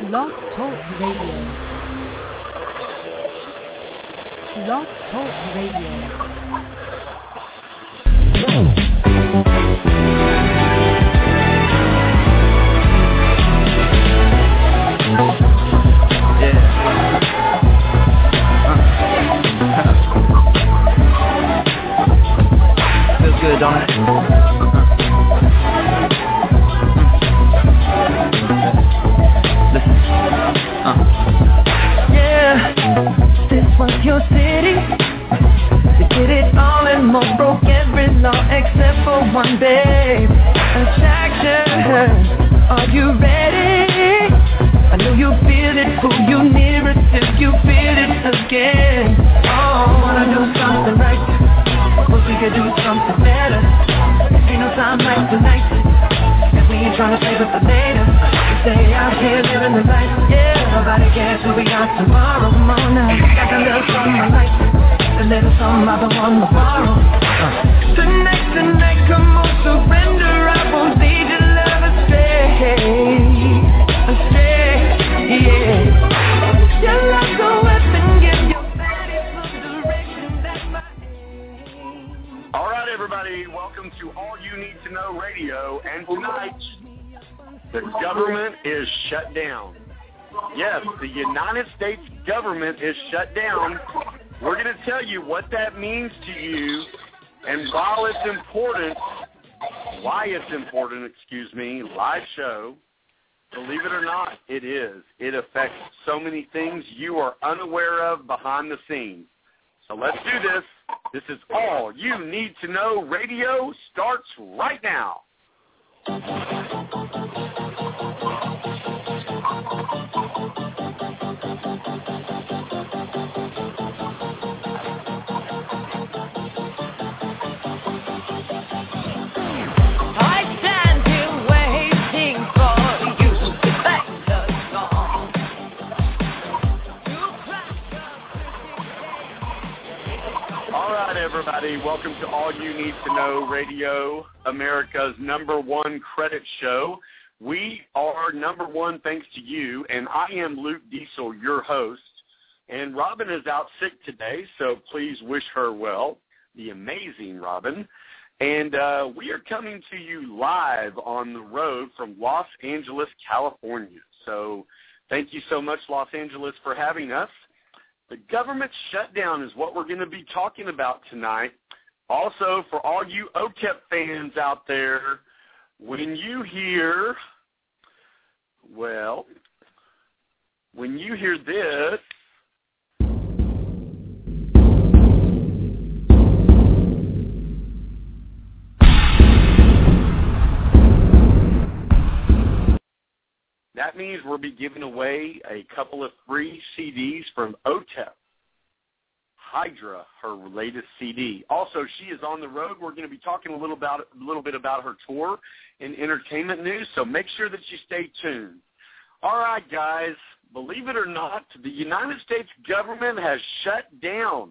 Blog Talk Radio. Blog Talk Radio. Yeah. Feels good, don't it? Was your city. You did it all and more, broke every law except for one, babe. Attraction, are you ready? I know you feel it, pull you nearer till you feel it again. Oh, wanna do something right, but we could do something better. Ain't no time like tonight, and we ain't tryna save it for later. Stay out here living the life, Nobody cares who we tomorrow. Got a little something I like, a little something I've been wanting to borrow. Uh. Tonight, tonight, come on, surrender. I won't your love a. All right, everybody, welcome to All You Need to Know Radio. And tonight, the government is shut down. Yes, the United States government is shut down. We're going to tell you what that means to you, and while it's important, why it's important, excuse me, live show. Believe it or not, it is. It affects so many things you are unaware of behind the scenes. So let's do this. This is all you need to know. Radio starts right now. Everybody. Welcome to All You Need to Know Radio, America's number one credit show. We are number one thanks to you, and I am Luke Diesel, your host. And Robin is out sick today, so please wish her well, the amazing Robin. And uh, we are coming to you live on the road from Los Angeles, California. So thank you so much, Los Angeles, for having us. The government shutdown is what we're going to be talking about tonight. Also, for all you OTEP fans out there, when you hear, well, when you hear this, that means we'll be giving away a couple of free CDs from OTEP. Hydra, her latest CD. Also, she is on the road. We're going to be talking a little about a little bit about her tour and entertainment news. So make sure that you stay tuned. All right, guys. Believe it or not, the United States government has shut down.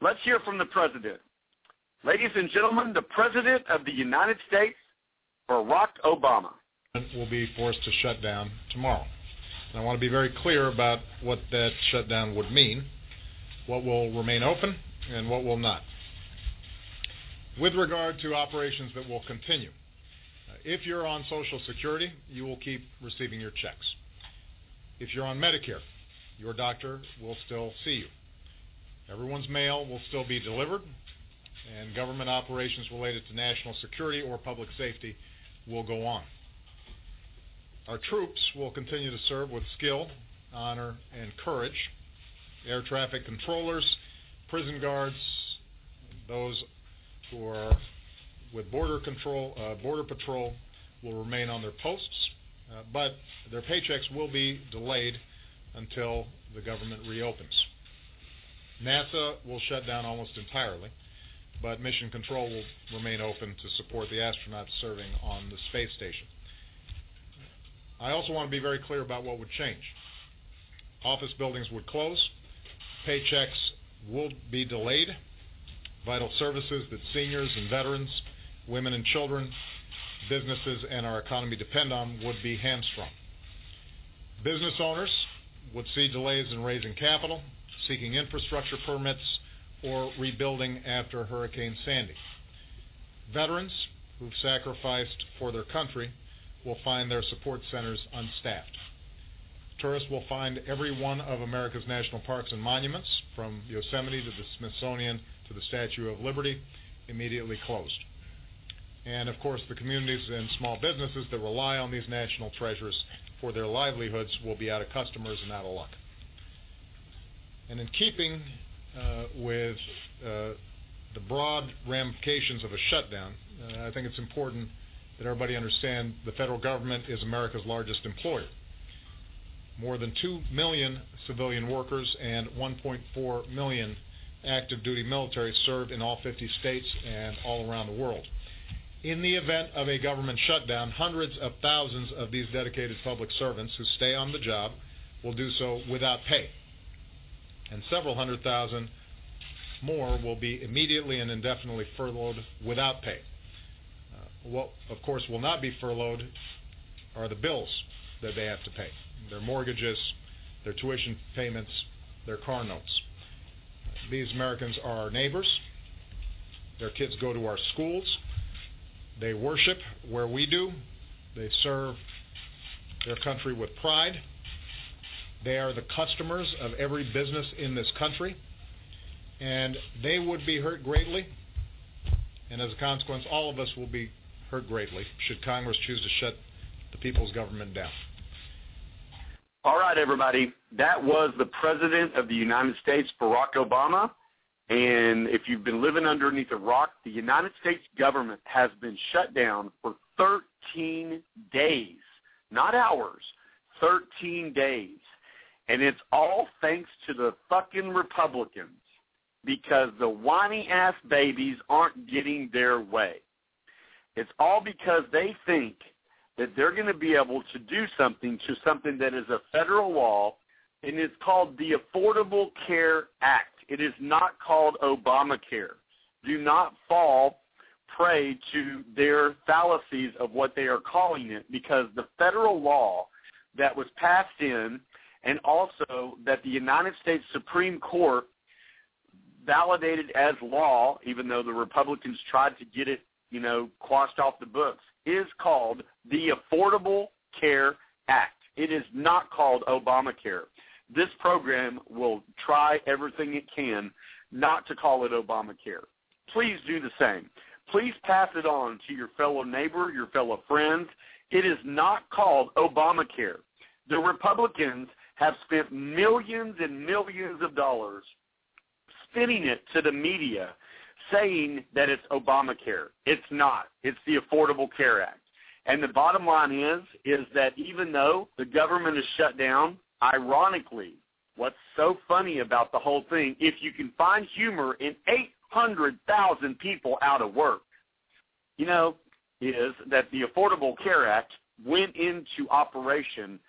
Let's hear from the president. Ladies and gentlemen, the president of the United States, Barack Obama. Will be forced to shut down tomorrow. And I want to be very clear about what that shutdown would mean, what will remain open, and what will not. With regard to operations that will continue, uh, if you're on Social Security, you will keep receiving your checks. If you're on Medicare, your doctor will still see you. Everyone's mail will still be delivered, and government operations related to national security or public safety will go on. Our troops will continue to serve with skill, honor, and courage. Air traffic controllers, prison guards, those who are with border control, uh, border patrol will remain on their posts, uh, but their paychecks will be delayed until the government reopens. NASA will shut down almost entirely, but mission control will remain open to support the astronauts serving on the space station. I also want to be very clear about what would change. Office buildings would close, paychecks would be delayed, vital services that seniors and veterans, women and children, businesses, and our economy depend on would be hamstrung. Business owners would see delays in raising capital, seeking infrastructure permits, or rebuilding after Hurricane Sandy. Veterans who've sacrificed for their country will find their support centers unstaffed. Tourists will find every one of America's national parks and monuments, from Yosemite to the Smithsonian to the Statue of Liberty, immediately closed. And of course, the communities and small businesses that rely on these national treasures for their livelihoods will be out of customers and out of luck. And in keeping uh, with uh, the broad ramifications of a shutdown, uh, I think it's important that everybody understand the federal government is America's largest employer. More than 2 million civilian workers and 1.4 million active duty military served in all 50 states and all around the world. In the event of a government shutdown, hundreds of thousands of these dedicated public servants who stay on the job will do so without pay. And several hundred thousand more will be immediately and indefinitely furloughed without pay. What, of course, will not be furloughed are the bills that they have to pay their mortgages, their tuition payments, their car notes. These Americans are our neighbors. Their kids go to our schools. They worship where we do. They serve their country with pride. They are the customers of every business in this country. And they would be hurt greatly. And as a consequence, all of us will be hurt greatly should Congress choose to shut the people's government down. All right, everybody. That was the President of the United States, Barack Obama. And if you've been living underneath a rock, the United States government has been shut down for 13 days, not hours, 13 days. And it's all thanks to the fucking Republicans because the whiny ass babies aren't getting their way. It's all because they think that they're going to be able to do something to something that is a federal law, and it's called the Affordable Care Act. It is not called Obamacare. Do not fall prey to their fallacies of what they are calling it because the federal law that was passed in and also that the United States Supreme Court validated as law, even though the Republicans tried to get it, you know, quashed off the books, is called the Affordable Care Act. It is not called Obamacare this program will try everything it can not to call it Obamacare. Please do the same. Please pass it on to your fellow neighbor, your fellow friends. It is not called Obamacare. The Republicans have spent millions and millions of dollars spinning it to the media saying that it's Obamacare. It's not. It's the Affordable Care Act. And the bottom line is is that even though the government is shut down, Ironically, what's so funny about the whole thing, if you can find humor in 800,000 people out of work, you know, is that the Affordable Care Act went into operation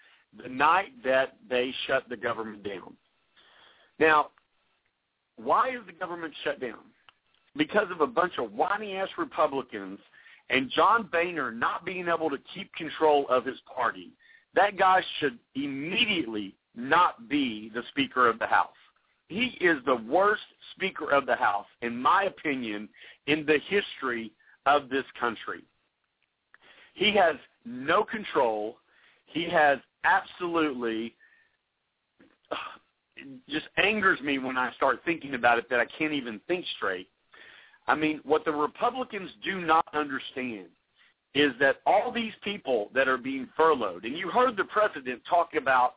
the night that they shut the government down. Now, why is the government shut down? Because of a bunch of whiny-ass Republicans and John Boehner not being able to keep control of his party that guy should immediately not be the Speaker of the House. He is the worst Speaker of the House, in my opinion, in the history of this country. He has no control. He has absolutely just angers me when I start thinking about it that I can't even think straight. I mean, what the Republicans do not understand is that all these people that are being furloughed, and you heard the president talk about,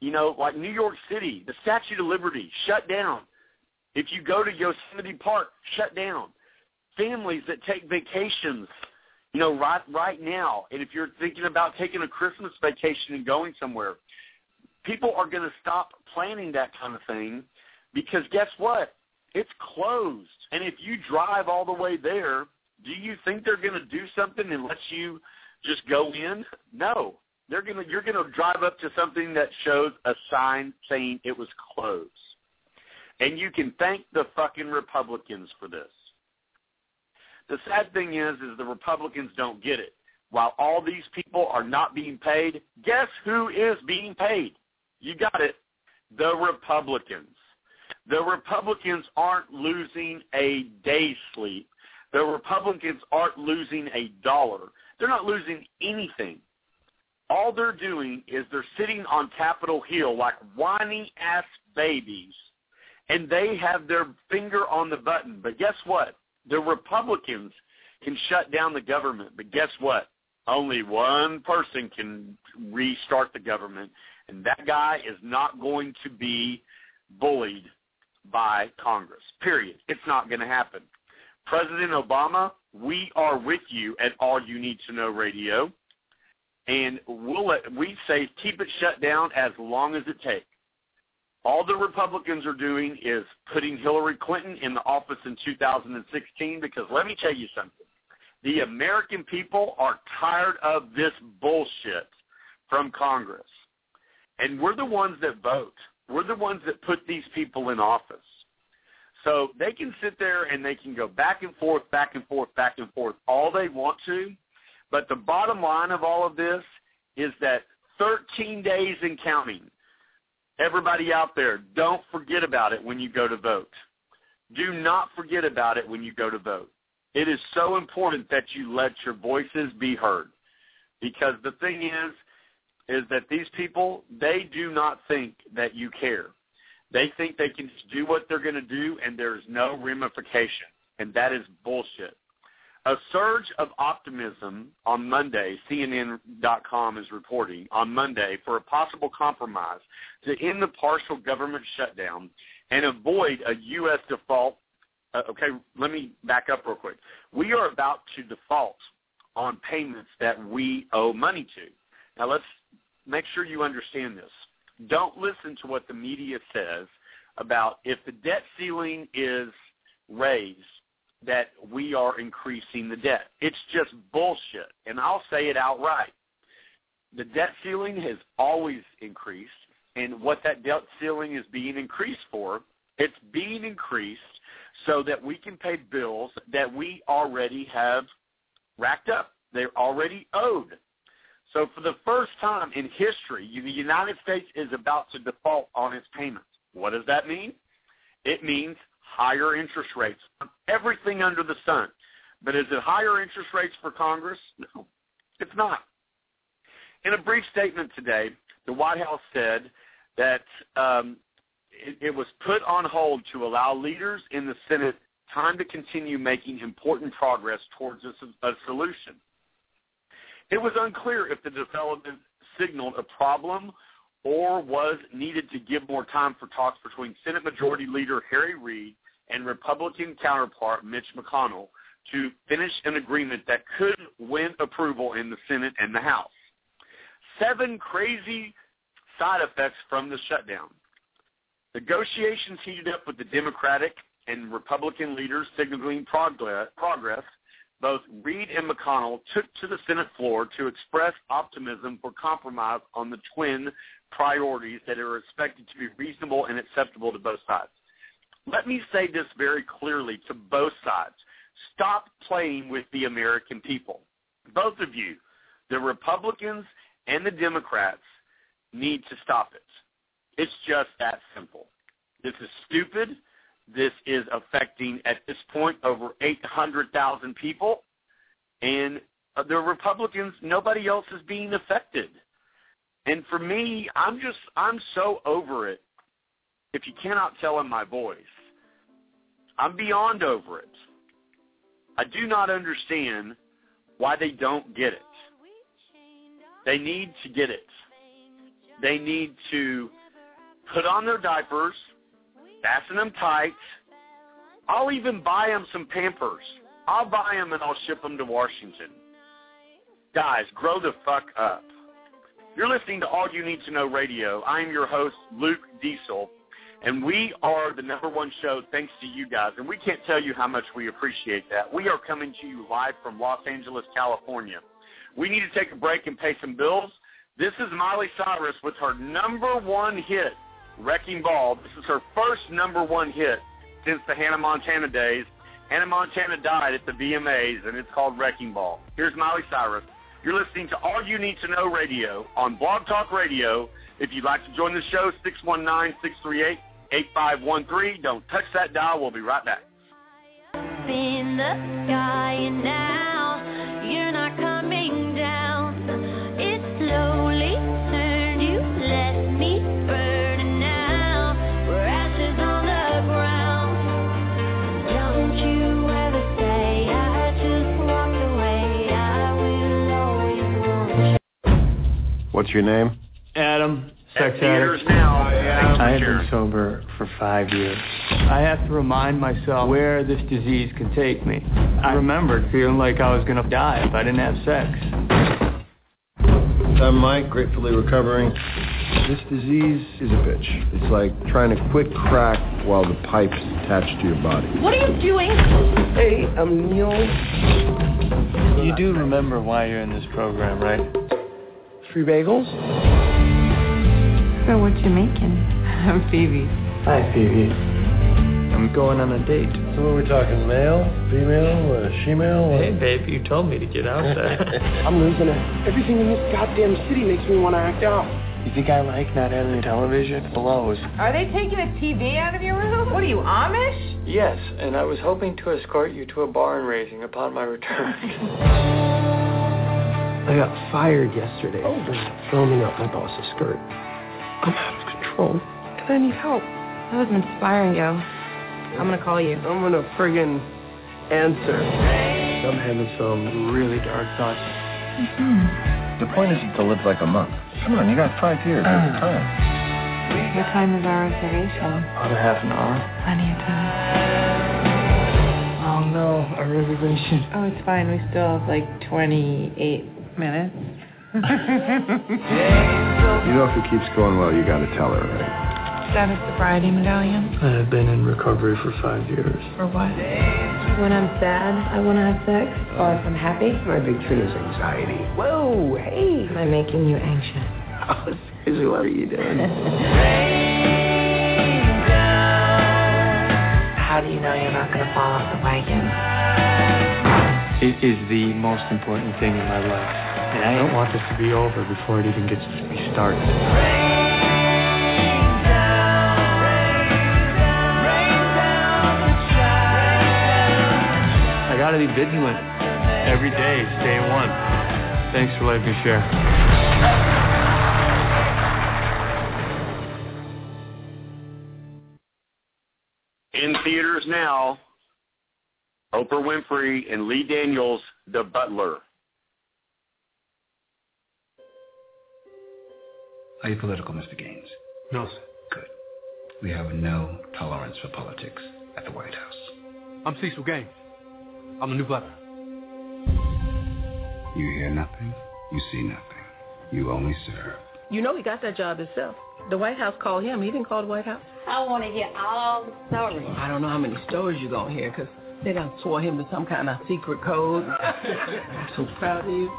you know, like New York City, the Statue of Liberty shut down. If you go to Yosemite Park, shut down. Families that take vacations, you know, right right now, and if you're thinking about taking a Christmas vacation and going somewhere, people are going to stop planning that kind of thing because guess what? It's closed. And if you drive all the way there, do you think they're going to do something and let you just go in? No. They're going to you're going to drive up to something that shows a sign saying it was closed. And you can thank the fucking Republicans for this. The sad thing is is the Republicans don't get it. while all these people are not being paid, guess who is being paid? You got it. The Republicans. The Republicans aren't losing a day's sleep. The Republicans aren't losing a dollar. They're not losing anything. All they're doing is they're sitting on Capitol Hill like whiny ass babies, and they have their finger on the button. But guess what? The Republicans can shut down the government, but guess what? Only one person can restart the government, and that guy is not going to be bullied by Congress. Period. It's not going to happen. President Obama, we are with you at All You Need to Know Radio, and we'll let, we say keep it shut down as long as it takes. All the Republicans are doing is putting Hillary Clinton in the office in 2016 because let me tell you something. The American people are tired of this bullshit from Congress. And we're the ones that vote. We're the ones that put these people in office. So they can sit there and they can go back and forth, back and forth, back and forth all they want to. But the bottom line of all of this is that 13 days and counting. Everybody out there, don't forget about it when you go to vote. Do not forget about it when you go to vote. It is so important that you let your voices be heard. Because the thing is, is that these people, they do not think that you care. They think they can just do what they're going to do and there's no ramification. And that is bullshit. A surge of optimism on Monday, CNN.com is reporting, on Monday for a possible compromise to end the partial government shutdown and avoid a U.S. default. Uh, okay, let me back up real quick. We are about to default on payments that we owe money to. Now let's make sure you understand this. Don't listen to what the media says about if the debt ceiling is raised that we are increasing the debt. It's just bullshit, and I'll say it outright. The debt ceiling has always increased, and what that debt ceiling is being increased for, it's being increased so that we can pay bills that we already have racked up. They're already owed. So for the first time in history, the United States is about to default on its payments. What does that mean? It means higher interest rates on everything under the sun. But is it higher interest rates for Congress? No, it's not. In a brief statement today, the White House said that um, it, it was put on hold to allow leaders in the Senate time to continue making important progress towards a, a solution. It was unclear if the development signaled a problem or was needed to give more time for talks between Senate Majority Leader Harry Reid and Republican counterpart Mitch McConnell to finish an agreement that could win approval in the Senate and the House. Seven crazy side effects from the shutdown. Negotiations heated up with the Democratic and Republican leaders signaling progress, both Reid and McConnell took to the Senate floor to express optimism for compromise on the twin priorities that are expected to be reasonable and acceptable to both sides. Let me say this very clearly to both sides. Stop playing with the American people. Both of you, the Republicans and the Democrats, need to stop it. It's just that simple. This is stupid. This is affecting, at this point, over 800,000 people. And uh, the Republicans, nobody else is being affected. And for me, I'm just, I'm so over it if you cannot tell in my voice. I'm beyond over it. I do not understand why they don't get it. They need to get it. They need to put on their diapers, fasten them tight. I'll even buy them some Pampers. I'll buy them and I'll ship them to Washington. Guys, grow the fuck up. You're listening to All You Need to Know Radio. I'm your host, Luke Diesel. And we are the number one show thanks to you guys. And we can't tell you how much we appreciate that. We are coming to you live from Los Angeles, California. We need to take a break and pay some bills. This is Miley Cyrus with her number one hit, Wrecking Ball. This is her first number one hit since the Hannah Montana days. Hannah Montana died at the VMAs, and it's called Wrecking Ball. Here's Miley Cyrus You're listening to All You Need to Know Radio on Blog Talk Radio. If you'd like to join the show, 619-638-8513. Don't touch that dial. We'll be right back. What's your name? Adam, sex At theaters addict. now. I have been sober for five years. I have to remind myself where this disease can take me. I remembered feeling like I was going to die if I didn't have sex. I'm Mike, gratefully recovering. This disease is a bitch. It's like trying to quit crack while the pipe's attached to your body. What are you doing? Hey, I'm Neil. You do remember why you're in this program, right? Free bagels? So what you making? I'm Phoebe. Hi, Phoebe. I'm going on a date. So are we talking male, female, uh, she-male? Hey, babe, you told me to get out there. I'm losing it. Everything in this goddamn city makes me want to act out. you think I like not having television? It blows. Are they taking a TV out of your room? What are you, Amish? Yes, and I was hoping to escort you to a barn raising upon my return. I got fired yesterday oh. for filming up my boss's skirt. I'm out of control, and I need help. That was inspiring, yo. I'm gonna call you. I'm gonna friggin' answer. I'm having some really dark thoughts. Mm-hmm. The point isn't to live like a monk. Come on, you got five years. There's time. What time is our reservation? About a half an hour. Plenty of time. Oh no, our reservation. Oh, it's fine. We still have like 28 minutes. You know if it keeps going well, you gotta tell her, right? Is that a sobriety medallion? I have been in recovery for five years. For what? When I'm sad, I want to have sex. Or if I'm happy, My big thing is anxiety. Whoa, hey. am I making you anxious? Oh, seriously, what are you doing? How do you know you're not going to fall off the wagon? It is the most important thing in my life. And I don't want this to be over before it even gets to be started. I gotta be vigilant. Every day, stay one. Thanks for letting me share. In theaters now, Oprah Winfrey and Lee Daniels, The Butler. Are you political, Mr. Gaines? No, sir. Good. We have no tolerance for politics at the White House. I'm Cecil Gaines. I'm the new butler. You hear nothing, you see nothing. You only serve. You know he got that job himself. The White House called him. He didn't call the White House. I want to hear all the stories. I don't know how many stories you're going to hear because they done swore him to some kind of secret code. I'm so proud of you.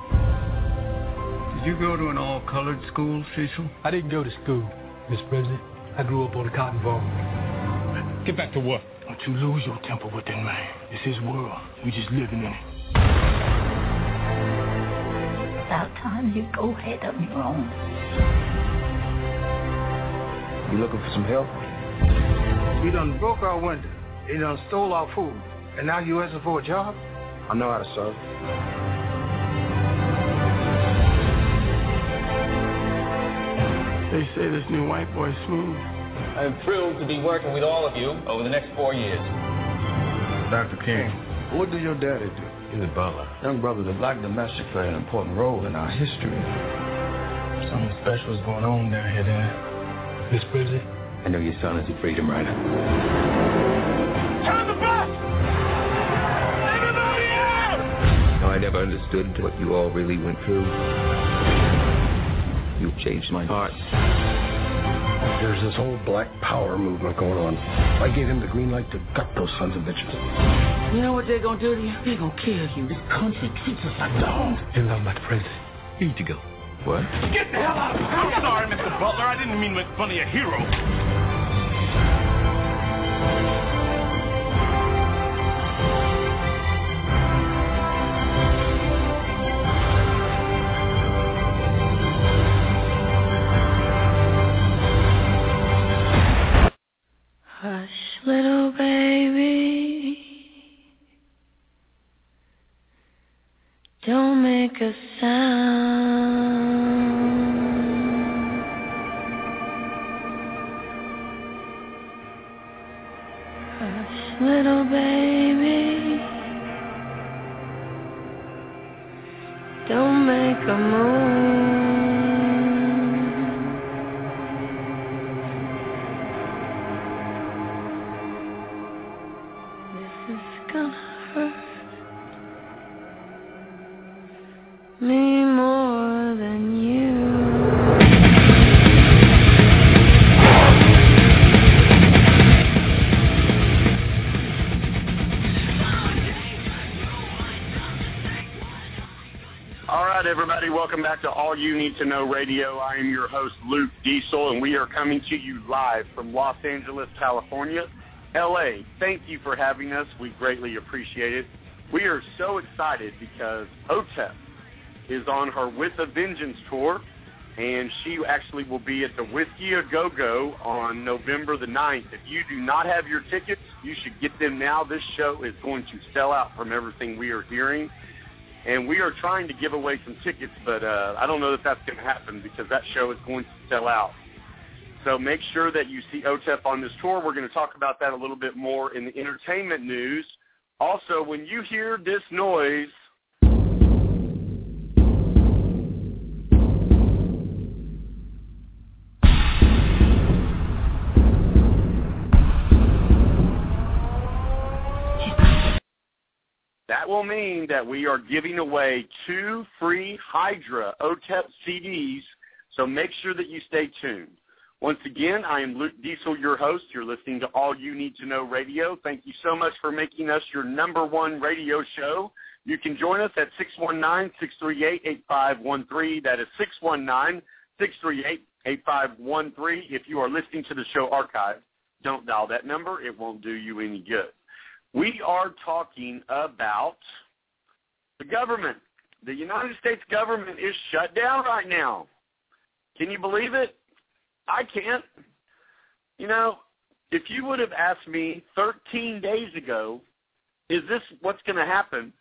Did you go to an all-colored school, Cecil? I didn't go to school, Miss President. I grew up on a cotton farm. Get back to work. Don't you lose your temper with that man. It's his world. We just living in it. About time you go ahead on your own. You looking for some help? He done broke our window. He done stole our food. And now you asking for a job? I know how to serve. They say this new white boy's smooth. I'm thrilled to be working with all of you over the next four years. Dr. King, what did your daddy do? He's a butler. Young brother, the black domestic played an important role in our history. Something special is going on down here, Dad. Miss President? I know your son is a freedom rider. Never understood what you all really went through. You've changed my heart. There's this whole black power movement going on. I gave him the green light to gut those sons of bitches. You know what they're going to do to you? They're going to kill you. This country treats us like dogs. You know, Mr. President. You need to go. What? Get the hell out of here. I'm sorry, Mr. Butler. I didn't mean to make fun of your hero. A sound. Hush, little baby. Don't make a move. This is gonna hurt welcome back to All You Need to Know Radio. I am your host, Luke Diesel, and we are coming to you live from Los Angeles, California. LA, thank you for having us. We greatly appreciate it. We are so excited because OTEP is on her With a Vengeance tour, and she actually will be at the Whisky A Go Go on November the 9th. If you do not have your tickets, you should get them now. This show is going to sell out from everything we are hearing. And we are trying to give away some tickets, but uh, I don't know if that's going to happen because that show is going to sell out. So make sure that you see OTEP on this tour. We're going to talk about that a little bit more in the entertainment news. Also, when you hear this noise, will mean that we are giving away two free Hydra OTEP CDs. So make sure that you stay tuned. Once again, I am Luke Diesel, your host. You're listening to All You Need to Know Radio. Thank you so much for making us your number one radio show. You can join us at 619-638-8513. That is 619-638-8513. If you are listening to the show archive, don't dial that number. It won't do you any good. We are talking about the government. The United States government is shut down right now. Can you believe it? I can't. You know, if you would have asked me 13 days ago, is this what's going to happen?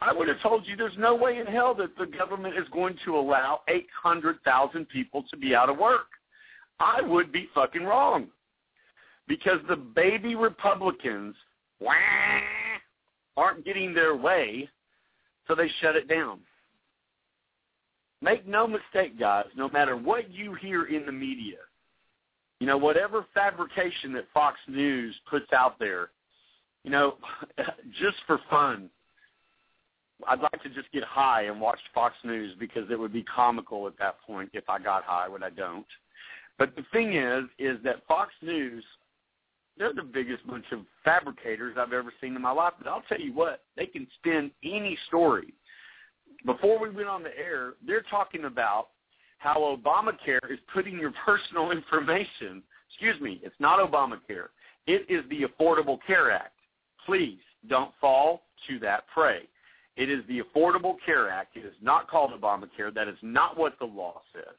I would have told you there's no way in hell that the government is going to allow 800,000 people to be out of work. I would be fucking wrong. Because the baby Republicans aren't getting their way, so they shut it down. Make no mistake, guys, no matter what you hear in the media, you know, whatever fabrication that Fox News puts out there, you know, just for fun, I'd like to just get high and watch Fox News because it would be comical at that point if I got high, but I don't. But the thing is, is that Fox News, they're the biggest bunch of fabricators I've ever seen in my life. But I'll tell you what, they can spin any story before we went on the air, they're talking about how Obamacare is putting your personal information. Excuse me, it's not Obamacare. It is the Affordable Care Act. Please don't fall to that prey. It is the Affordable Care Act. It is not called Obamacare. That is not what the law says.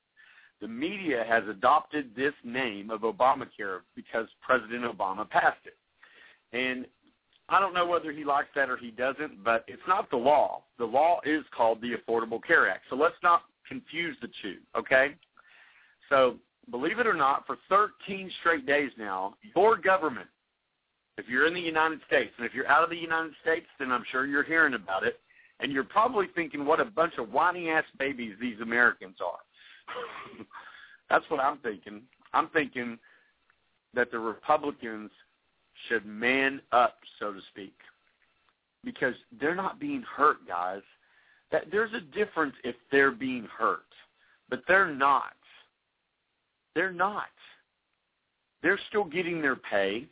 The media has adopted this name of Obamacare because President Obama passed it. And I don't know whether he likes that or he doesn't, but it's not the law. The law is called the Affordable Care Act. So let's not confuse the two, okay? So believe it or not, for 13 straight days now, your government, if you're in the United States, and if you're out of the United States, then I'm sure you're hearing about it, and you're probably thinking what a bunch of whiny-ass babies these Americans are. That's what I'm thinking. I'm thinking that the Republicans should man up, so to speak, because they're not being hurt, guys. That there's a difference if they're being hurt, but they're not. They're not. They're still getting their pay.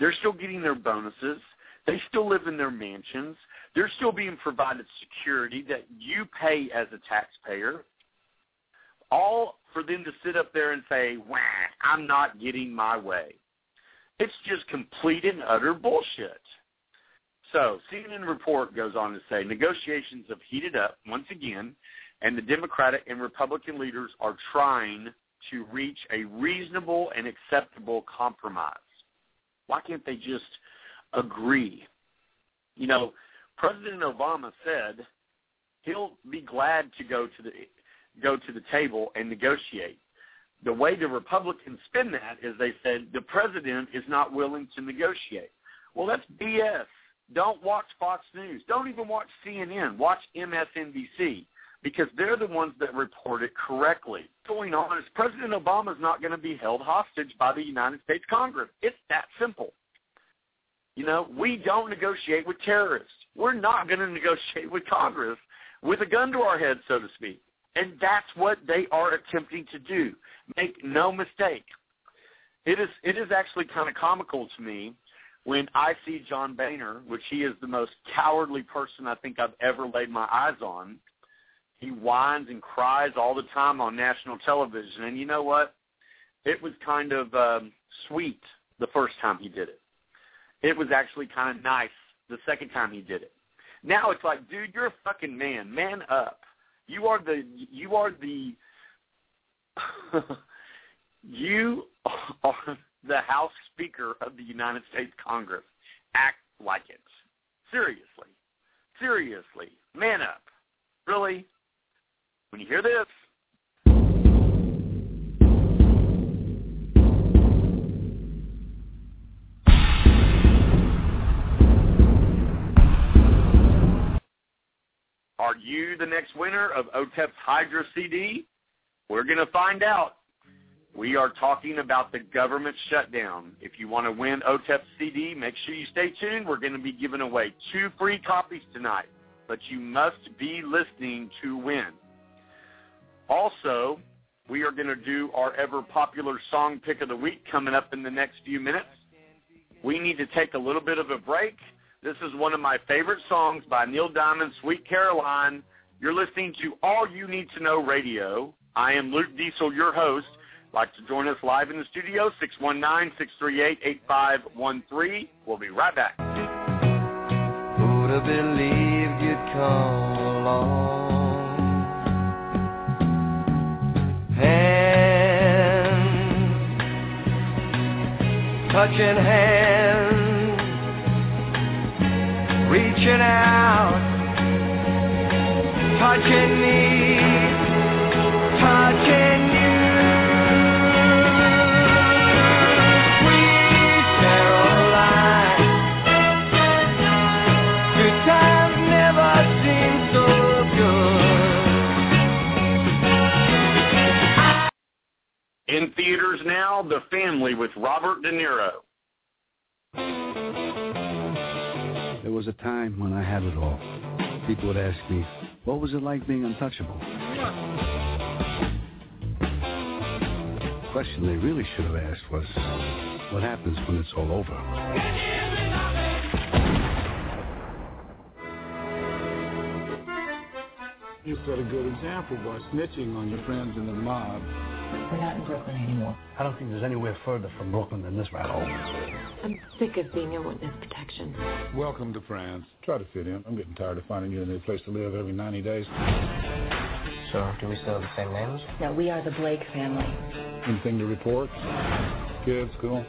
They're still getting their bonuses. They still live in their mansions. They're still being provided security that you pay as a taxpayer. All for them to sit up there and say, Wah, I'm not getting my way. It's just complete and utter bullshit. So CNN report goes on to say negotiations have heated up once again, and the Democratic and Republican leaders are trying to reach a reasonable and acceptable compromise. Why can't they just agree? You know, President Obama said he'll be glad to go to the go to the table and negotiate. The way the Republicans spin that is they said the president is not willing to negotiate. Well, that's BS. Don't watch Fox News. Don't even watch CNN. Watch MSNBC because they're the ones that report it correctly. Going on is President Obama is not going to be held hostage by the United States Congress. It's that simple. You know, we don't negotiate with terrorists. We're not going to negotiate with Congress with a gun to our head, so to speak. And that's what they are attempting to do. Make no mistake. It is it is actually kind of comical to me when I see John Boehner, which he is the most cowardly person I think I've ever laid my eyes on. He whines and cries all the time on national television, and you know what? It was kind of um, sweet the first time he did it. It was actually kind of nice the second time he did it. Now it's like, dude, you're a fucking man. Man up. You are the you are the you are the House Speaker of the United States Congress. Act like it. Seriously. Seriously. Man up. Really? When you hear this, Are you the next winner of OTEP's Hydra CD? We're going to find out. We are talking about the government shutdown. If you want to win OTEP CD, make sure you stay tuned. We're going to be giving away two free copies tonight, but you must be listening to win. Also, we are going to do our ever popular song pick of the week coming up in the next few minutes. We need to take a little bit of a break. This is one of my favorite songs by Neil Diamond, Sweet Caroline. You're listening to All You Need to Know Radio. I am Luke Diesel, your host. Like to join us live in the studio, 619-638-8513. We'll be right back. Who'd have believed you'd come along? Hands, touching hands, reaching out, touching me, touching you. In theaters now, The Family with Robert De Niro. Was a time when I had it all. People would ask me, what was it like being untouchable? The question they really should have asked was, what happens when it's all over? You set a good example by snitching on your friends in the mob. We're not in Brooklyn anymore. I don't think there's anywhere further from Brooklyn than this rat hole. I'm sick of being a witness protection. Welcome to France. Try to fit in. I'm getting tired of finding you a new place to live every 90 days. So, do we still have the same names? No, we are the Blake family. Anything to report? Kids, school?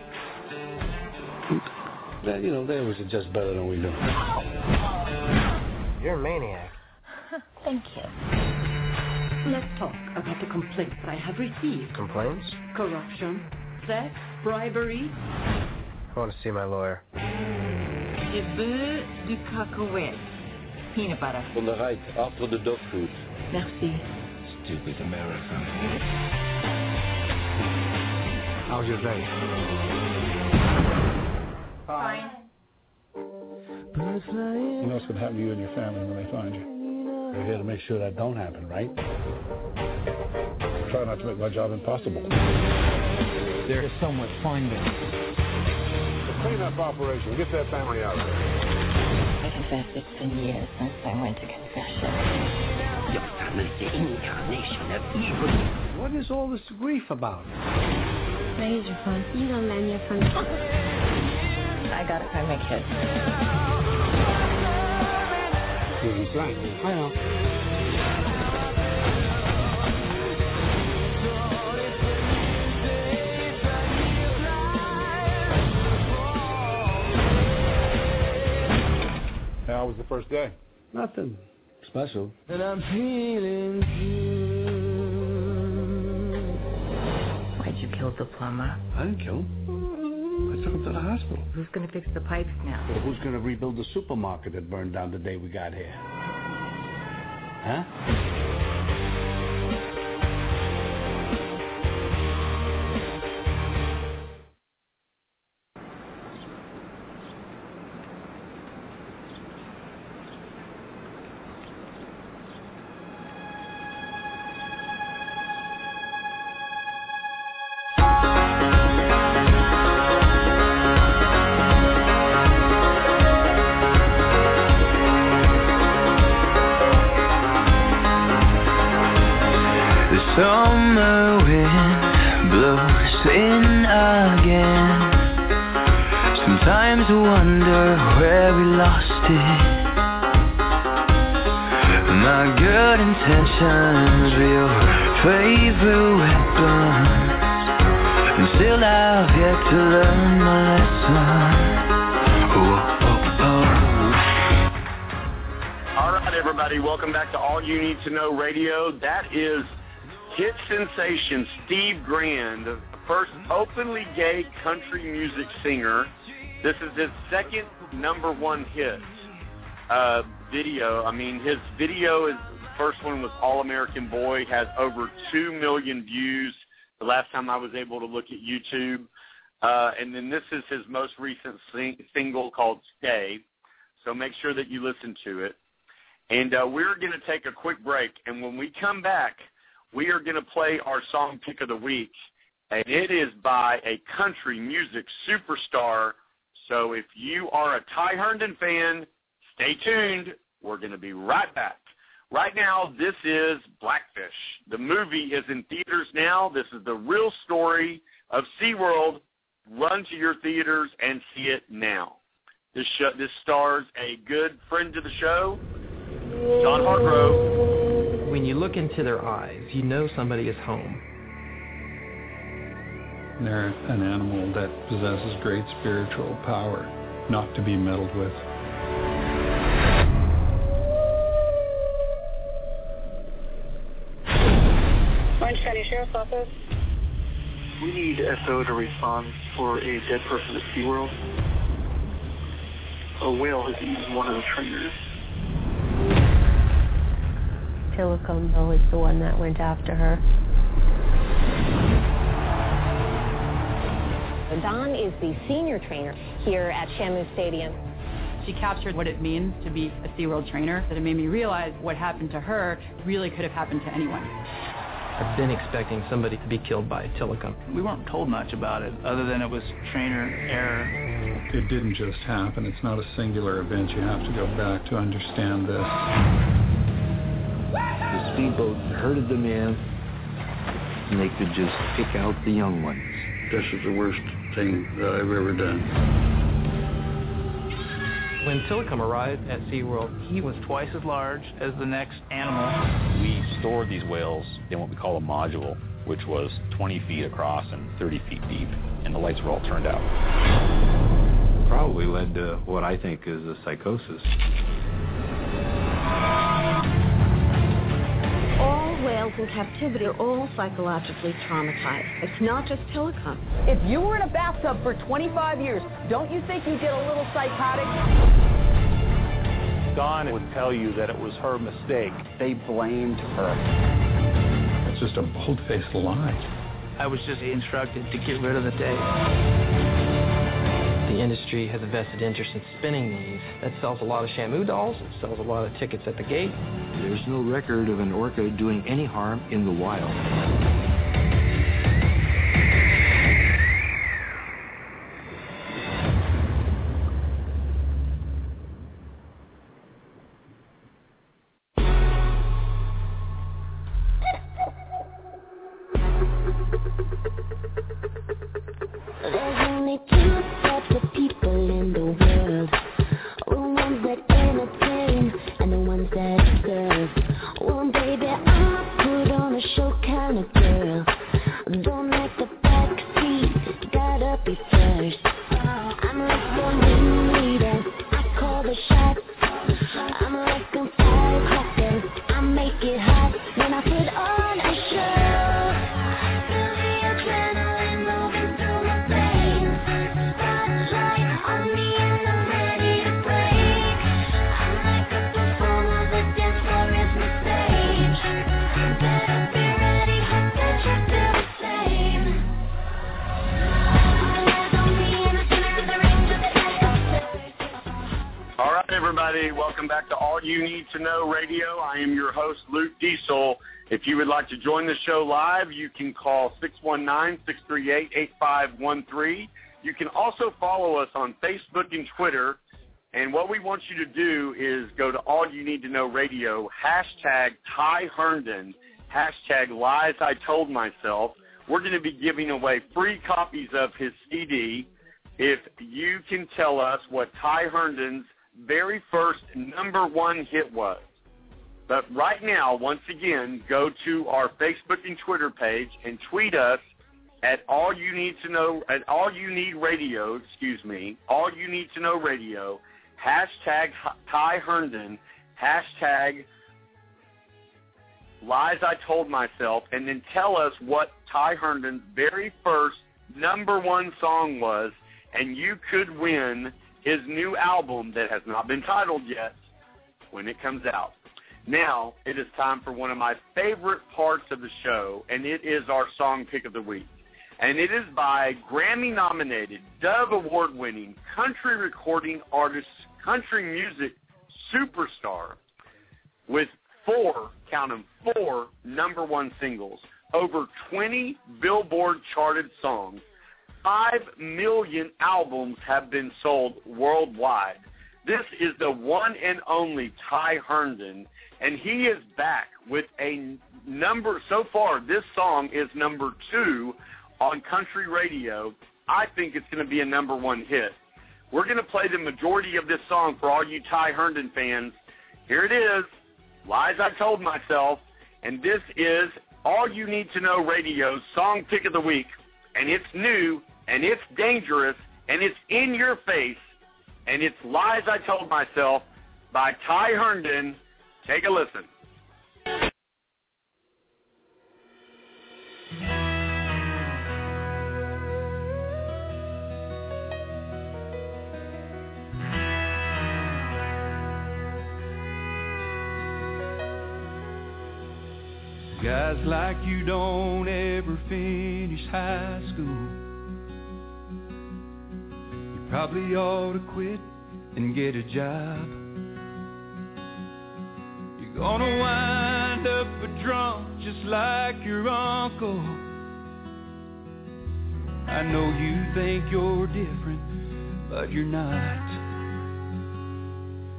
That, you know, they was just better than we knew. You're a maniac. Thank you. Let's talk about the complaints that I have received. Complaints? Corruption, sex, bribery. I want to see my lawyer. Je veux du cacahuète. Peanut butter. Van de right, after the dog food. Merci. Stupid America. How's your day? Fine. You know what's going to happen to you and your family when they find you. We're here to make sure that don't happen, right? Try not to make my job impossible. There's so much finding. The cleanup operation. Get that family out of there. I confess it's been years since I went to confession. Your family's the incarnation of evil. What is all this grief about? Raise your fun. You don't lend your fun. I got it by my kids. How was the first day? Nothing special. And I'm feeling good. Why'd you kill the plumber? I didn't kill him. I took him to the hospital. Who's gonna fix the pipes now? Well, who's going to rebuild the supermarket that burned down the day we got here? Huh? Sensation Steve Grand, the first openly gay country music singer. This is his second number one hit uh, video. I mean, his video is first one was All American Boy, has over two million views. The last time I was able to look at YouTube, uh, and then this is his most recent sing- single called Stay. So make sure that you listen to it. And uh, we're going to take a quick break, and when we come back, we are going to play our song pick of the week, and it is by a country music superstar. So if you are a Ty Herndon fan, stay tuned. We're going to be right back. Right now, this is Blackfish. The movie is in theaters now. This is the real story of SeaWorld. Run to your theaters and see it now. This show, this stars a good friend to the show, John Hargrove. When you look into their eyes, you know somebody is home. They're an animal that possesses great spiritual power, not to be meddled with. Orange County Sheriff's Office. We need SO to respond for a dead person at SeaWorld. A whale has eaten one of the trainers. Tilikum is the one that went after her. Dawn is the senior trainer here at Shamu Stadium. She captured what it means to be a SeaWorld trainer, that it made me realize what happened to her really could have happened to anyone. I've been expecting somebody to be killed by Tilikum. We weren't told much about it, other than it was trainer error. It didn't just happen. It's not a singular event. You have to go back to understand this. The speedboat herded them in, and they could just pick out the young ones. This is the worst thing that I've ever done. When Tilikum arrived at SeaWorld, He was twice as large as the next animal. We stored these whales in what we call a module, which was 20 feet across and 30 feet deep, and the lights were all turned out. Probably led to what I think is a psychosis. All whales in captivity are all psychologically traumatized. It's not just Tilikum. If you were in a bathtub for 25 years, don't you think you'd get a little psychotic? Dawn would tell you that it was her mistake. They blamed her. It's just a bold-faced lie. I was just instructed to get rid of the tape. Industry has a vested interest in spinning these. That sells a lot of Shamu dolls. It sells a lot of tickets at the gate. There's no record of an orca doing any harm in the wild. Welcome back to All You Need to Know Radio. I am your host, Luke Diesel. If you would like to join the show live, you can call 619-638-8513. You can also follow us on Facebook and Twitter. And what we want you to do is go to All You Need to Know Radio, hashtag Ty Herndon, hashtag Lies I Told Myself. We're going to be giving away free copies of his CD if you can tell us what Ty Herndon's very first number one hit was. But right now, once again, go to our Facebook and Twitter page and tweet us at all you need to know at all you need radio, excuse me, all you need to know radio, hashtag Ty Herndon, hashtag lies I told myself, and then tell us what Ty Herndon's very first number one song was, and you could win his new album that has not been titled yet when it comes out. Now it is time for one of my favorite parts of the show, and it is our song pick of the week. And it is by Grammy-nominated, Dove Award-winning, country recording artist, country music superstar with four, count them, four number one singles, over 20 Billboard charted songs, 5 million albums have been sold worldwide. This is the one and only Ty Herndon, and he is back with a number, so far this song is number two on country radio. I think it's going to be a number one hit. We're going to play the majority of this song for all you Ty Herndon fans. Here it is, Lies I Told Myself, and this is All You Need to Know Radio's Song Pick of the Week, and it's new, and it's dangerous, and it's in your face, and it's Lies I Told Myself by Ty Herndon. Take a listen. Guys like you don't ever finish high school. Probably ought to quit and get a job. You're gonna wind up a drunk just like your uncle. I know you think you're different, but you're not.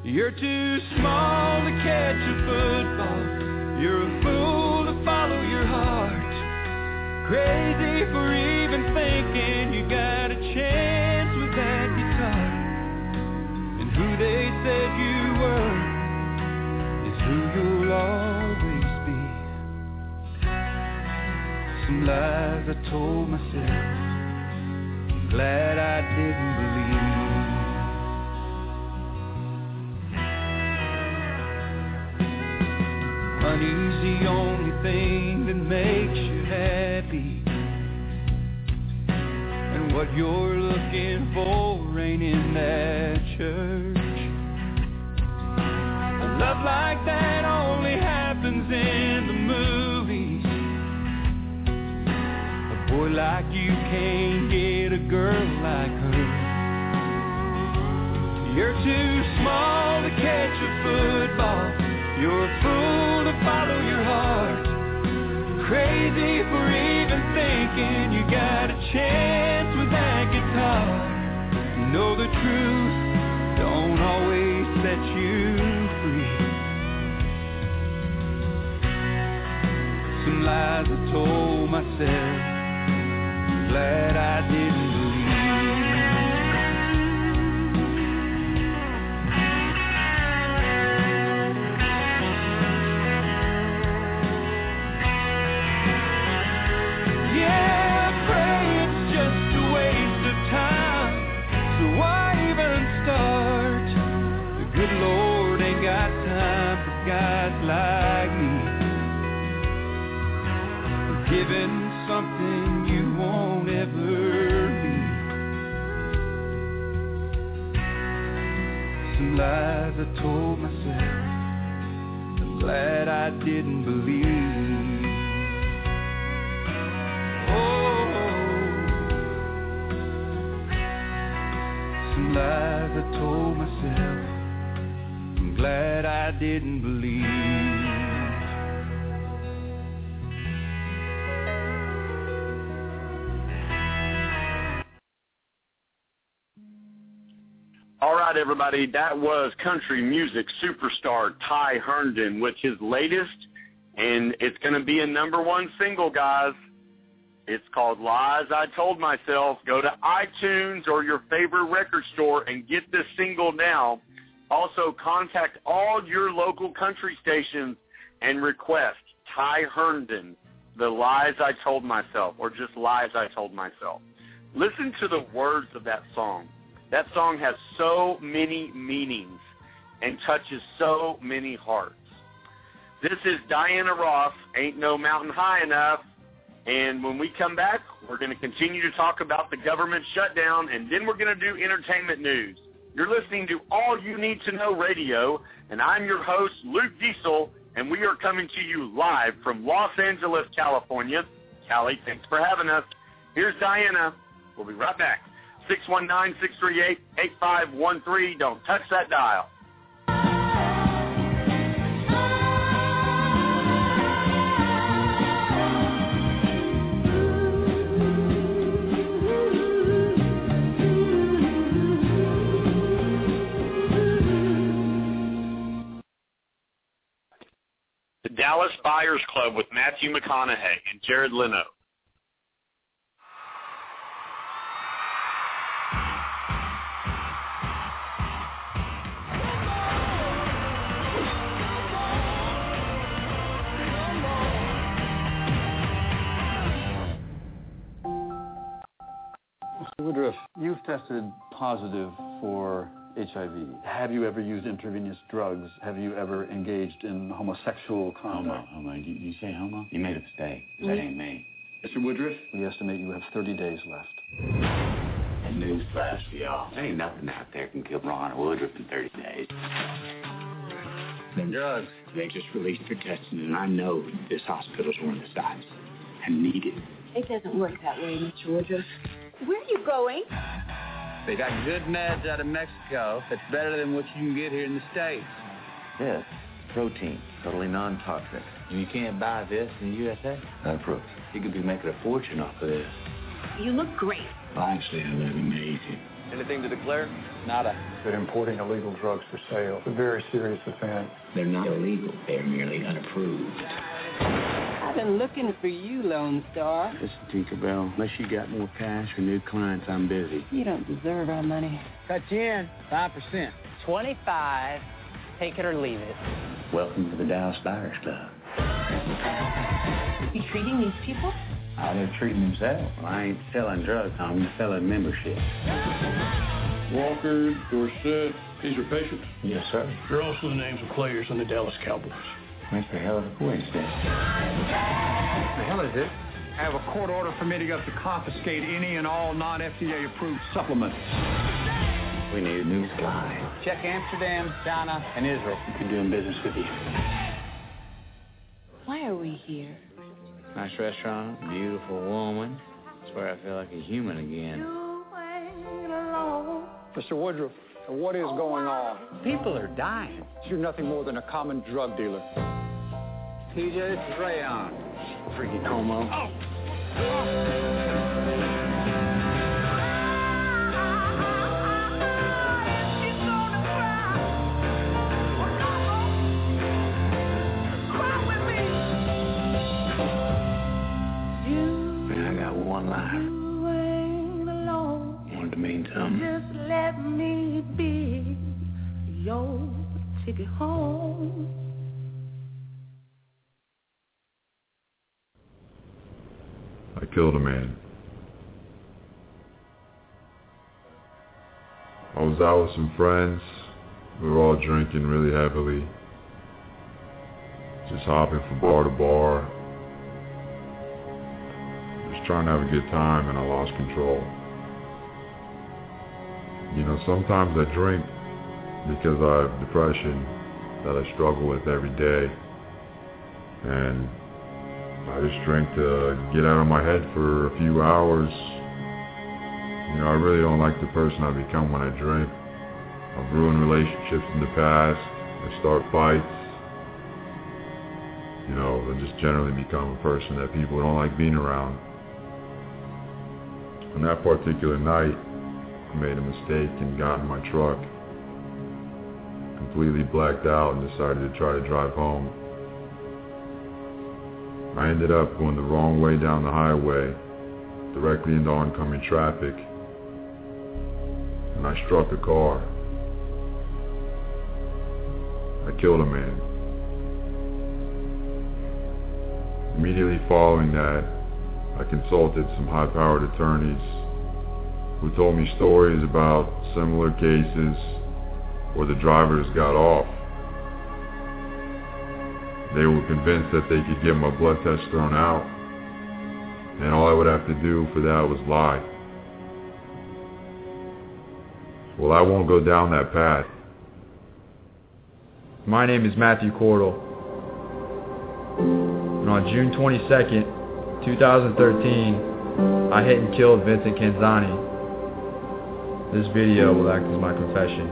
You're too small to catch a football. You're a fool to follow your heart. Crazy for even thinking you got they said you were is who you'll always be. Some lies I told myself. I'm glad I didn't believe. Money's the only thing that makes you happy. And what you're looking for ain't in that church. Love like that only happens in the movies. A boy like you can't get a girl like her. You're too small to catch a football. You're a fool to follow your heart. Crazy for even thinking you got a chance with that guitar. Know the truth told myself. Glad I didn't Giving something you won't ever need Some lies I told myself I'm glad I didn't believe. Oh. Some lies I told myself I'm glad I didn't believe. Right, everybody, that was country music superstar Ty Herndon with his latest, and it's going to be a number one single, guys. It's called Lies I Told Myself. Go to iTunes or your favorite record store and get this single now. Also, contact all your local country stations and request Ty Herndon, The Lies I Told Myself, or just Lies I Told Myself. Listen to the words of that song. That song has so many meanings and touches so many hearts. This is Diana Ross, Ain't No Mountain High Enough. And when we come back, we're going to continue to talk about the government shutdown, and then we're going to do entertainment news. You're listening to All You Need to Know Radio, and I'm your host, Luke Diesel, and we are coming to you live from Los Angeles, California. Cali, thanks for having us. Here's Diana. We'll be right back. 619-638-8513. Don't touch that dial. The Dallas Buyers Club with Matthew McConaughey and Jared Leto. Woodruff, you've tested positive for HIV. Have you ever used intravenous drugs? Have you ever engaged in homosexual conduct? Homo, homo. You, you say homo? You made a mistake. That mm-hmm. ain't me. Mr. Woodruff, we estimate you have 30 days left. And newsflash for y'all. There ain't nothing out there can kill Ron Woodruff in 30 days. Them drugs, they just released for testing, and I know this hospital's one of the sites. I need it. It doesn't work that way, Mr. Woodruff. Where are you going? They got good meds out of Mexico that's better than what you can get here in the States. This, protein, totally non-toxic. And you can't buy this in the USA? No proof. You could be making a fortune off of this. You look great. Well, actually, I look amazing. Anything to declare? Nada. But importing illegal drugs for sale is a very serious offense. They're not illegal. They're merely unapproved. I've been looking for you, Lone Star. Listen, Tinkerbell, unless you got more cash or new clients, I'm busy. You don't deserve our money. Cut you in. 5%. 25. Take it or leave it. Welcome to the Dallas Buyers Club. You treating these people? How they're treating themselves. Well, I ain't selling drugs, I'm selling membership. Walker, Dorsett, these are patients? Yes, sir. They're also the names of players on the Dallas Cowboys. That's a hell of a coincidence. The hell is it? I have a court order permitting us to confiscate any and all non-FDA approved supplements. We need a new supply. Check Amsterdam, China, and Israel. We can doing business with you. Why are we here? Nice restaurant, beautiful woman. That's where I feel like a human again. Mr. Woodruff, what is going on? People are dying. You're nothing more than a common drug dealer. TJ, this is Rayon. Freaking homo. Man, I got one life. Wanted to mean something. Just let me be your ticket home. I killed a man. I was out with some friends. We were all drinking really heavily. Just hopping from bar to bar. Just trying to have a good time and I lost control. You know, sometimes I drink because I have depression that I struggle with every day. And I just drink to get out of my head for a few hours. You know, I really don't like the person I become when I drink. I've ruined relationships in the past, I start fights. You know, I just generally become a person that people don't like being around. On that particular night, I made a mistake and got in my truck, completely blacked out and decided to try to drive home. I ended up going the wrong way down the highway, directly into oncoming traffic, and I struck a car. I killed a man. Immediately following that, I consulted some high-powered attorneys who told me stories about similar cases where the drivers got off. They were convinced that they could get my blood test thrown out, and all I would have to do for that was lie. Well, I won't go down that path. My name is Matthew Cordell. And on June 22nd, 2013, I hit and killed Vincent Canzani. This video will act as my confession.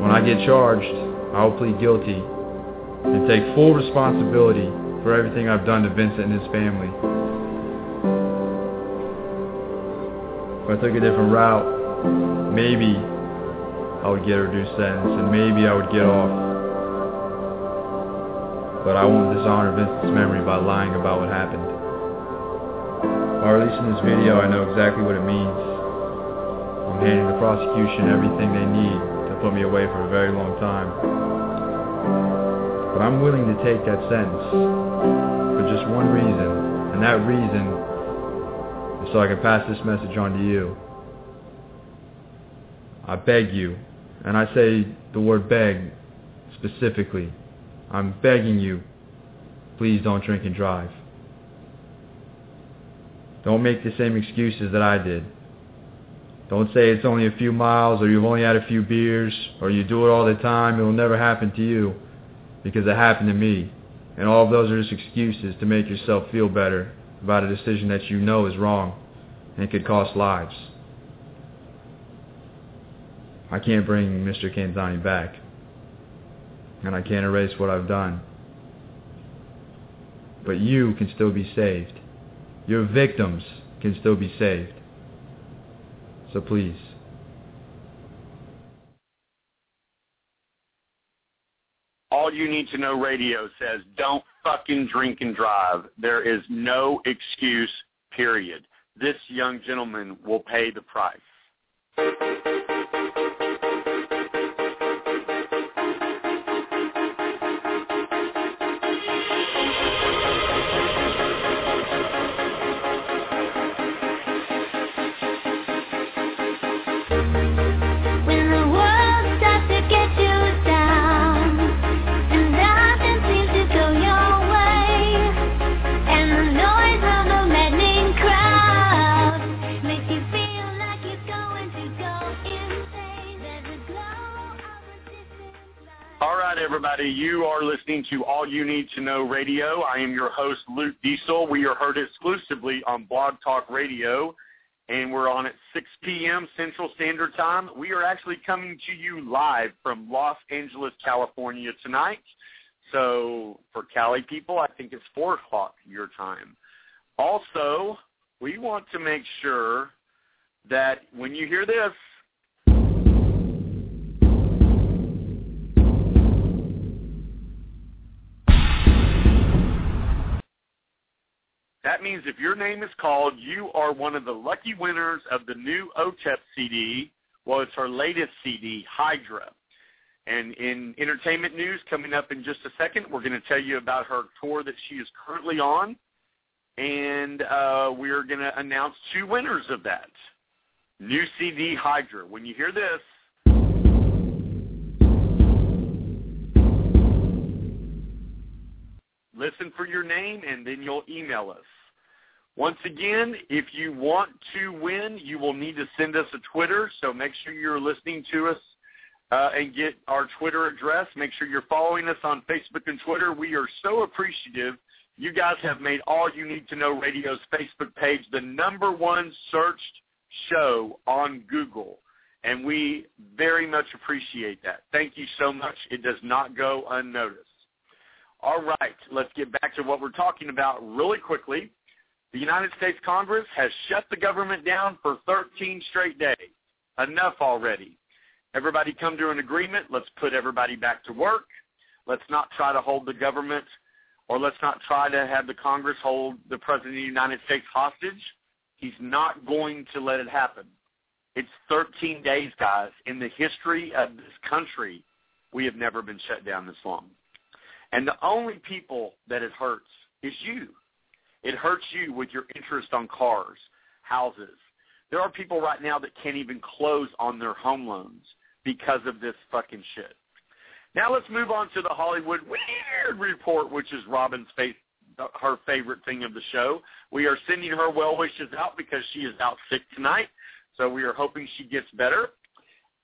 When I get charged, I will plead guilty and take full responsibility for everything I've done to Vincent and his family. If I took a different route, maybe I would get a reduced sentence and maybe I would get off. But I won't dishonor Vincent's memory by lying about what happened. By releasing this video, I know exactly what it means. I'm handing the prosecution everything they need put me away for a very long time. But I'm willing to take that sentence for just one reason, and that reason is so I can pass this message on to you. I beg you, and I say the word beg specifically. I'm begging you, please don't drink and drive. Don't make the same excuses that I did. Don't say it's only a few miles or you've only had a few beers or you do it all the time. It will never happen to you because it happened to me. And all of those are just excuses to make yourself feel better about a decision that you know is wrong and could cost lives. I can't bring Mr. Canzani back. And I can't erase what I've done. But you can still be saved. Your victims can still be saved. So please. All you need to know radio says don't fucking drink and drive. There is no excuse, period. This young gentleman will pay the price. Listening to All You Need to Know Radio. I am your host, Luke Diesel. We are heard exclusively on Blog Talk Radio, and we're on at 6 p.m. Central Standard Time. We are actually coming to you live from Los Angeles, California tonight. So for Cali people, I think it's 4 o'clock your time. Also, we want to make sure that when you hear this, That means if your name is called, you are one of the lucky winners of the new OTEP CD. Well, it's her latest CD, Hydra. And in entertainment news coming up in just a second, we're going to tell you about her tour that she is currently on. And uh, we're going to announce two winners of that. New CD, Hydra. When you hear this, listen for your name, and then you'll email us. Once again, if you want to win, you will need to send us a Twitter. So make sure you're listening to us uh, and get our Twitter address. Make sure you're following us on Facebook and Twitter. We are so appreciative. You guys have made All You Need to Know Radio's Facebook page the number one searched show on Google. And we very much appreciate that. Thank you so much. It does not go unnoticed. All right, let's get back to what we're talking about really quickly. The United States Congress has shut the government down for 13 straight days. Enough already. Everybody come to an agreement. Let's put everybody back to work. Let's not try to hold the government or let's not try to have the Congress hold the President of the United States hostage. He's not going to let it happen. It's 13 days, guys. In the history of this country, we have never been shut down this long. And the only people that it hurts is you. It hurts you with your interest on cars, houses. There are people right now that can't even close on their home loans because of this fucking shit. Now let's move on to the Hollywood Weird Report, which is Robin's her favorite thing of the show. We are sending her well wishes out because she is out sick tonight, so we are hoping she gets better.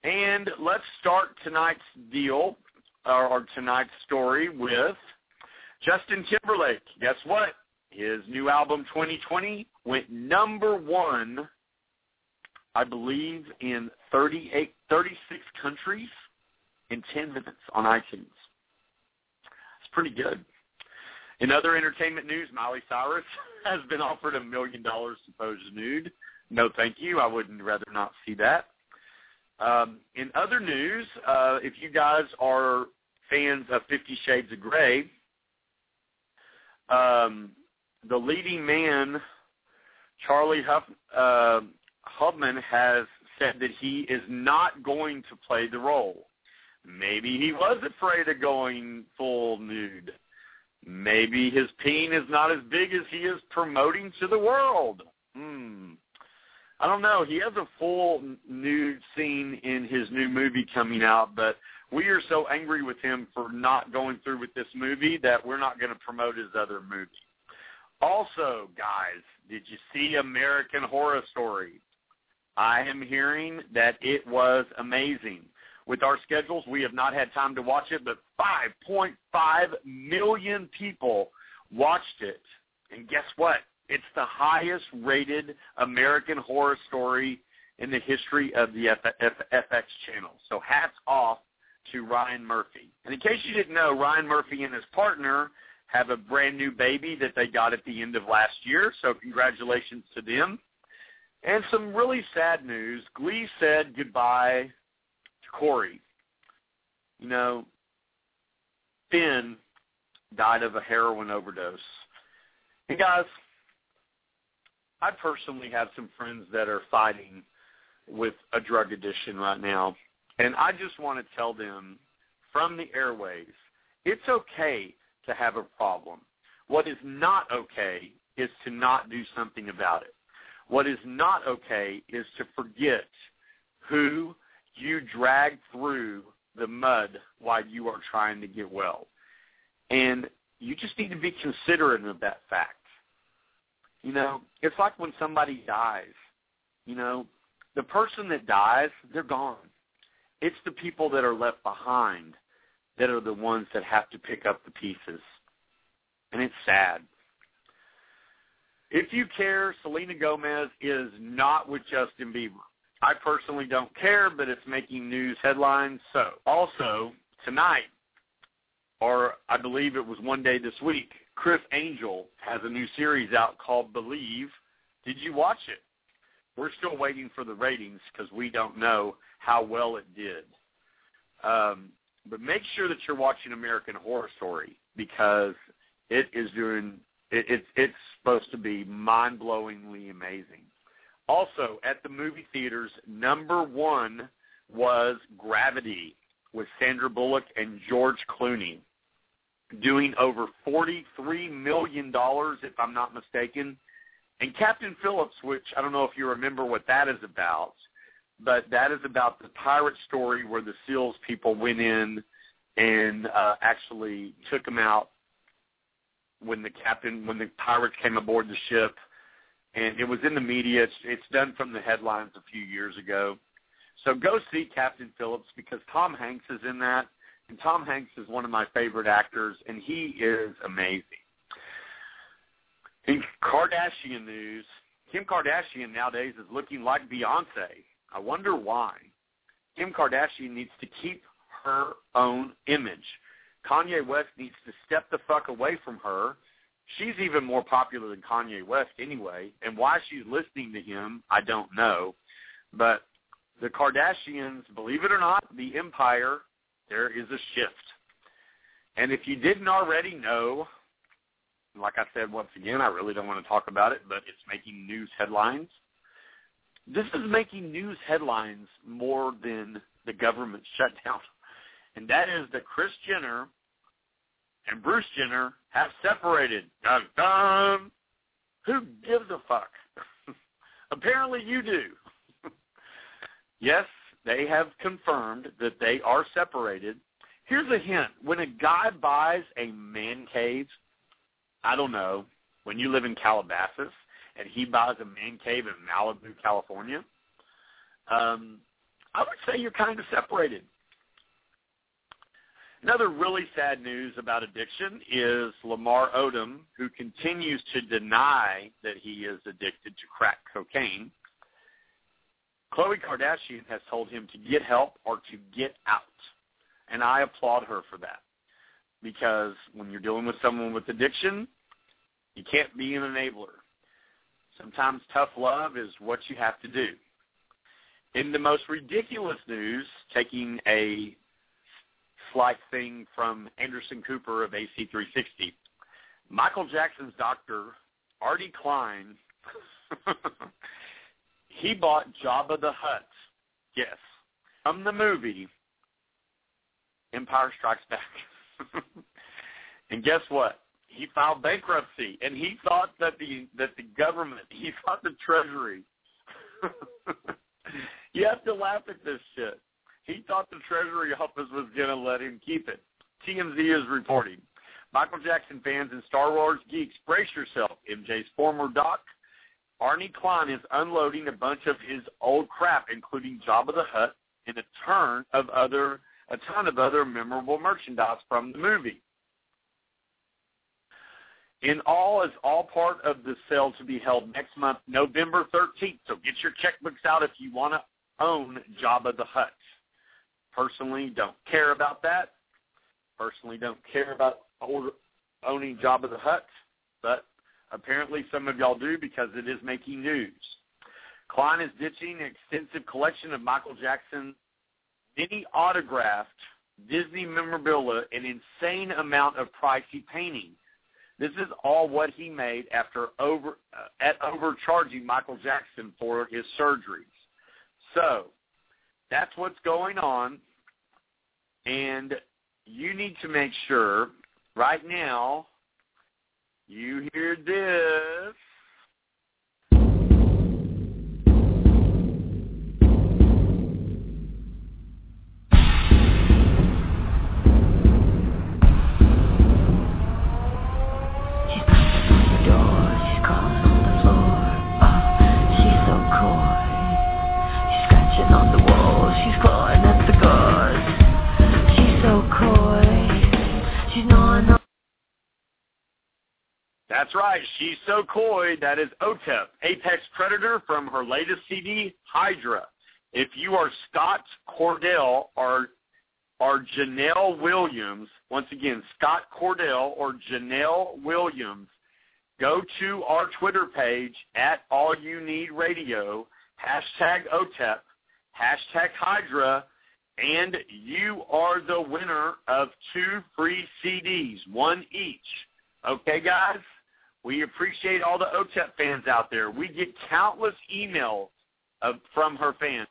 And let's start tonight's deal, or tonight's story with Justin Timberlake. Guess what? His new album 2020 went number one, I believe, in 38, 36 countries in 10 minutes on iTunes. It's pretty good. In other entertainment news, Miley Cyrus has been offered a million dollars supposed nude. No, thank you. I wouldn't rather not see that. Um, in other news, uh, if you guys are fans of Fifty Shades of Grey, um, the leading man, Charlie Huff, uh, Hubman, has said that he is not going to play the role. Maybe he was afraid of going full nude. Maybe his peen is not as big as he is promoting to the world. Hmm. I don't know. He has a full nude scene in his new movie coming out, but we are so angry with him for not going through with this movie that we're not going to promote his other movie. Also, guys, did you see American Horror Story? I am hearing that it was amazing. With our schedules, we have not had time to watch it, but 5.5 million people watched it. And guess what? It's the highest rated American horror story in the history of the FX channel. So hats off to Ryan Murphy. And in case you didn't know, Ryan Murphy and his partner have a brand new baby that they got at the end of last year. So congratulations to them. And some really sad news. Glee said goodbye to Cory. You know, Finn died of a heroin overdose. And guys, I personally have some friends that are fighting with a drug addiction right now. And I just want to tell them from the airways, it's okay to have a problem. What is not okay is to not do something about it. What is not okay is to forget who you drag through the mud while you are trying to get well. And you just need to be considerate of that fact. You know, it's like when somebody dies. You know, the person that dies, they're gone. It's the people that are left behind that are the ones that have to pick up the pieces. And it's sad. If you care, Selena Gomez is not with Justin Bieber. I personally don't care, but it's making news headlines. So, also, tonight, or I believe it was one day this week, Criss Angel has a new series out called Believe. Did you watch it? We're still waiting for the ratings because we don't know how well it did. Um, but make sure that you're watching American Horror Story because it is doing it, it's it's supposed to be mind-blowingly amazing. Also, at the movie theaters, number one was Gravity with Sandra Bullock and George Clooney, doing over $43 million, if I'm not mistaken. And Captain Phillips, which I don't know if you remember what that is about, but that is about the pirate story where the SEALs people went in and uh, actually took them out when the captain, when the pirates came aboard the ship and it was in the media. It's, it's done from the headlines a few years ago. So go see Captain Phillips because Tom Hanks is in that, and Tom Hanks is one of my favorite actors, and he is amazing. In Kardashian news, Kim Kardashian nowadays is looking like Beyonce. I wonder why. Kim Kardashian needs to keep her own image. Kanye West needs to step the fuck away from her. She's even more popular than Kanye West anyway, and why she's listening to him, I don't know. But the Kardashians, believe it or not, the empire, there is a shift. And if you didn't already know, like I said once again, I really don't want to talk about it, but it's making news headlines. This is making news headlines more than the government shutdown. And that is that Kris Jenner and Bruce Jenner have separated. Dun, dun. Who gives a fuck? Apparently you do. yes, they have confirmed that they are separated. Here's a hint. When a guy buys a man cave, I don't know, when you live in Calabasas and he buys a man cave in Malibu, California, um, I would say you're kind of separated. Another really sad news about addiction is Lamar Odom, who continues to deny that he is addicted to crack cocaine. Khloe Kardashian has told him to get help or to get out. And I applaud her for that. Because when you're dealing with someone with addiction, you can't be an enabler. Sometimes tough love is what you have to do. In the most ridiculous news, taking a slight thing from Anderson Cooper of AC360, Michael Jackson's doctor, Arnie Klein, he bought Jabba the Hutt, yes, from the movie Empire Strikes Back. and guess what? He filed bankruptcy, and he thought that the that the government, he thought the Treasury. you have to laugh at this shit. He thought the Treasury office was to let him keep it. TMZ is reporting. Michael Jackson fans and Star Wars geeks, brace yourself. MJ's former doc, Arnie Klein, is unloading a bunch of his old crap, including Jabba the Hutt and a ton of other a ton of other memorable merchandise from the movie. In all, is all part of the sale to be held next month, November 13th. So get your checkbooks out if you want to own Jabba the Hutt. Personally, don't care about that. Personally, don't care about owning Jabba the Hutt, but apparently some of y'all do because it is making news. Klein is ditching an extensive collection of Michael Jackson many autographed Disney memorabilia, an insane amount of pricey paintings. This is all what he made after over uh, at overcharging Michael Jackson for his surgeries. So that's what's going on, and you need to make sure right now you hear this. That's right. She's so coy. That is OTEP, Apex Predator from her latest CD, Hydra. If you are Scott Cordell or or Janelle Williams, once again, Scott Cordell or Janelle Williams, go to our Twitter page at All You Need Radio, hashtag OTEP, hashtag Hydra, and you are the winner of two free CDs, one each. Okay, guys? We appreciate all the OTEP fans out there. We get countless emails of, from her fans.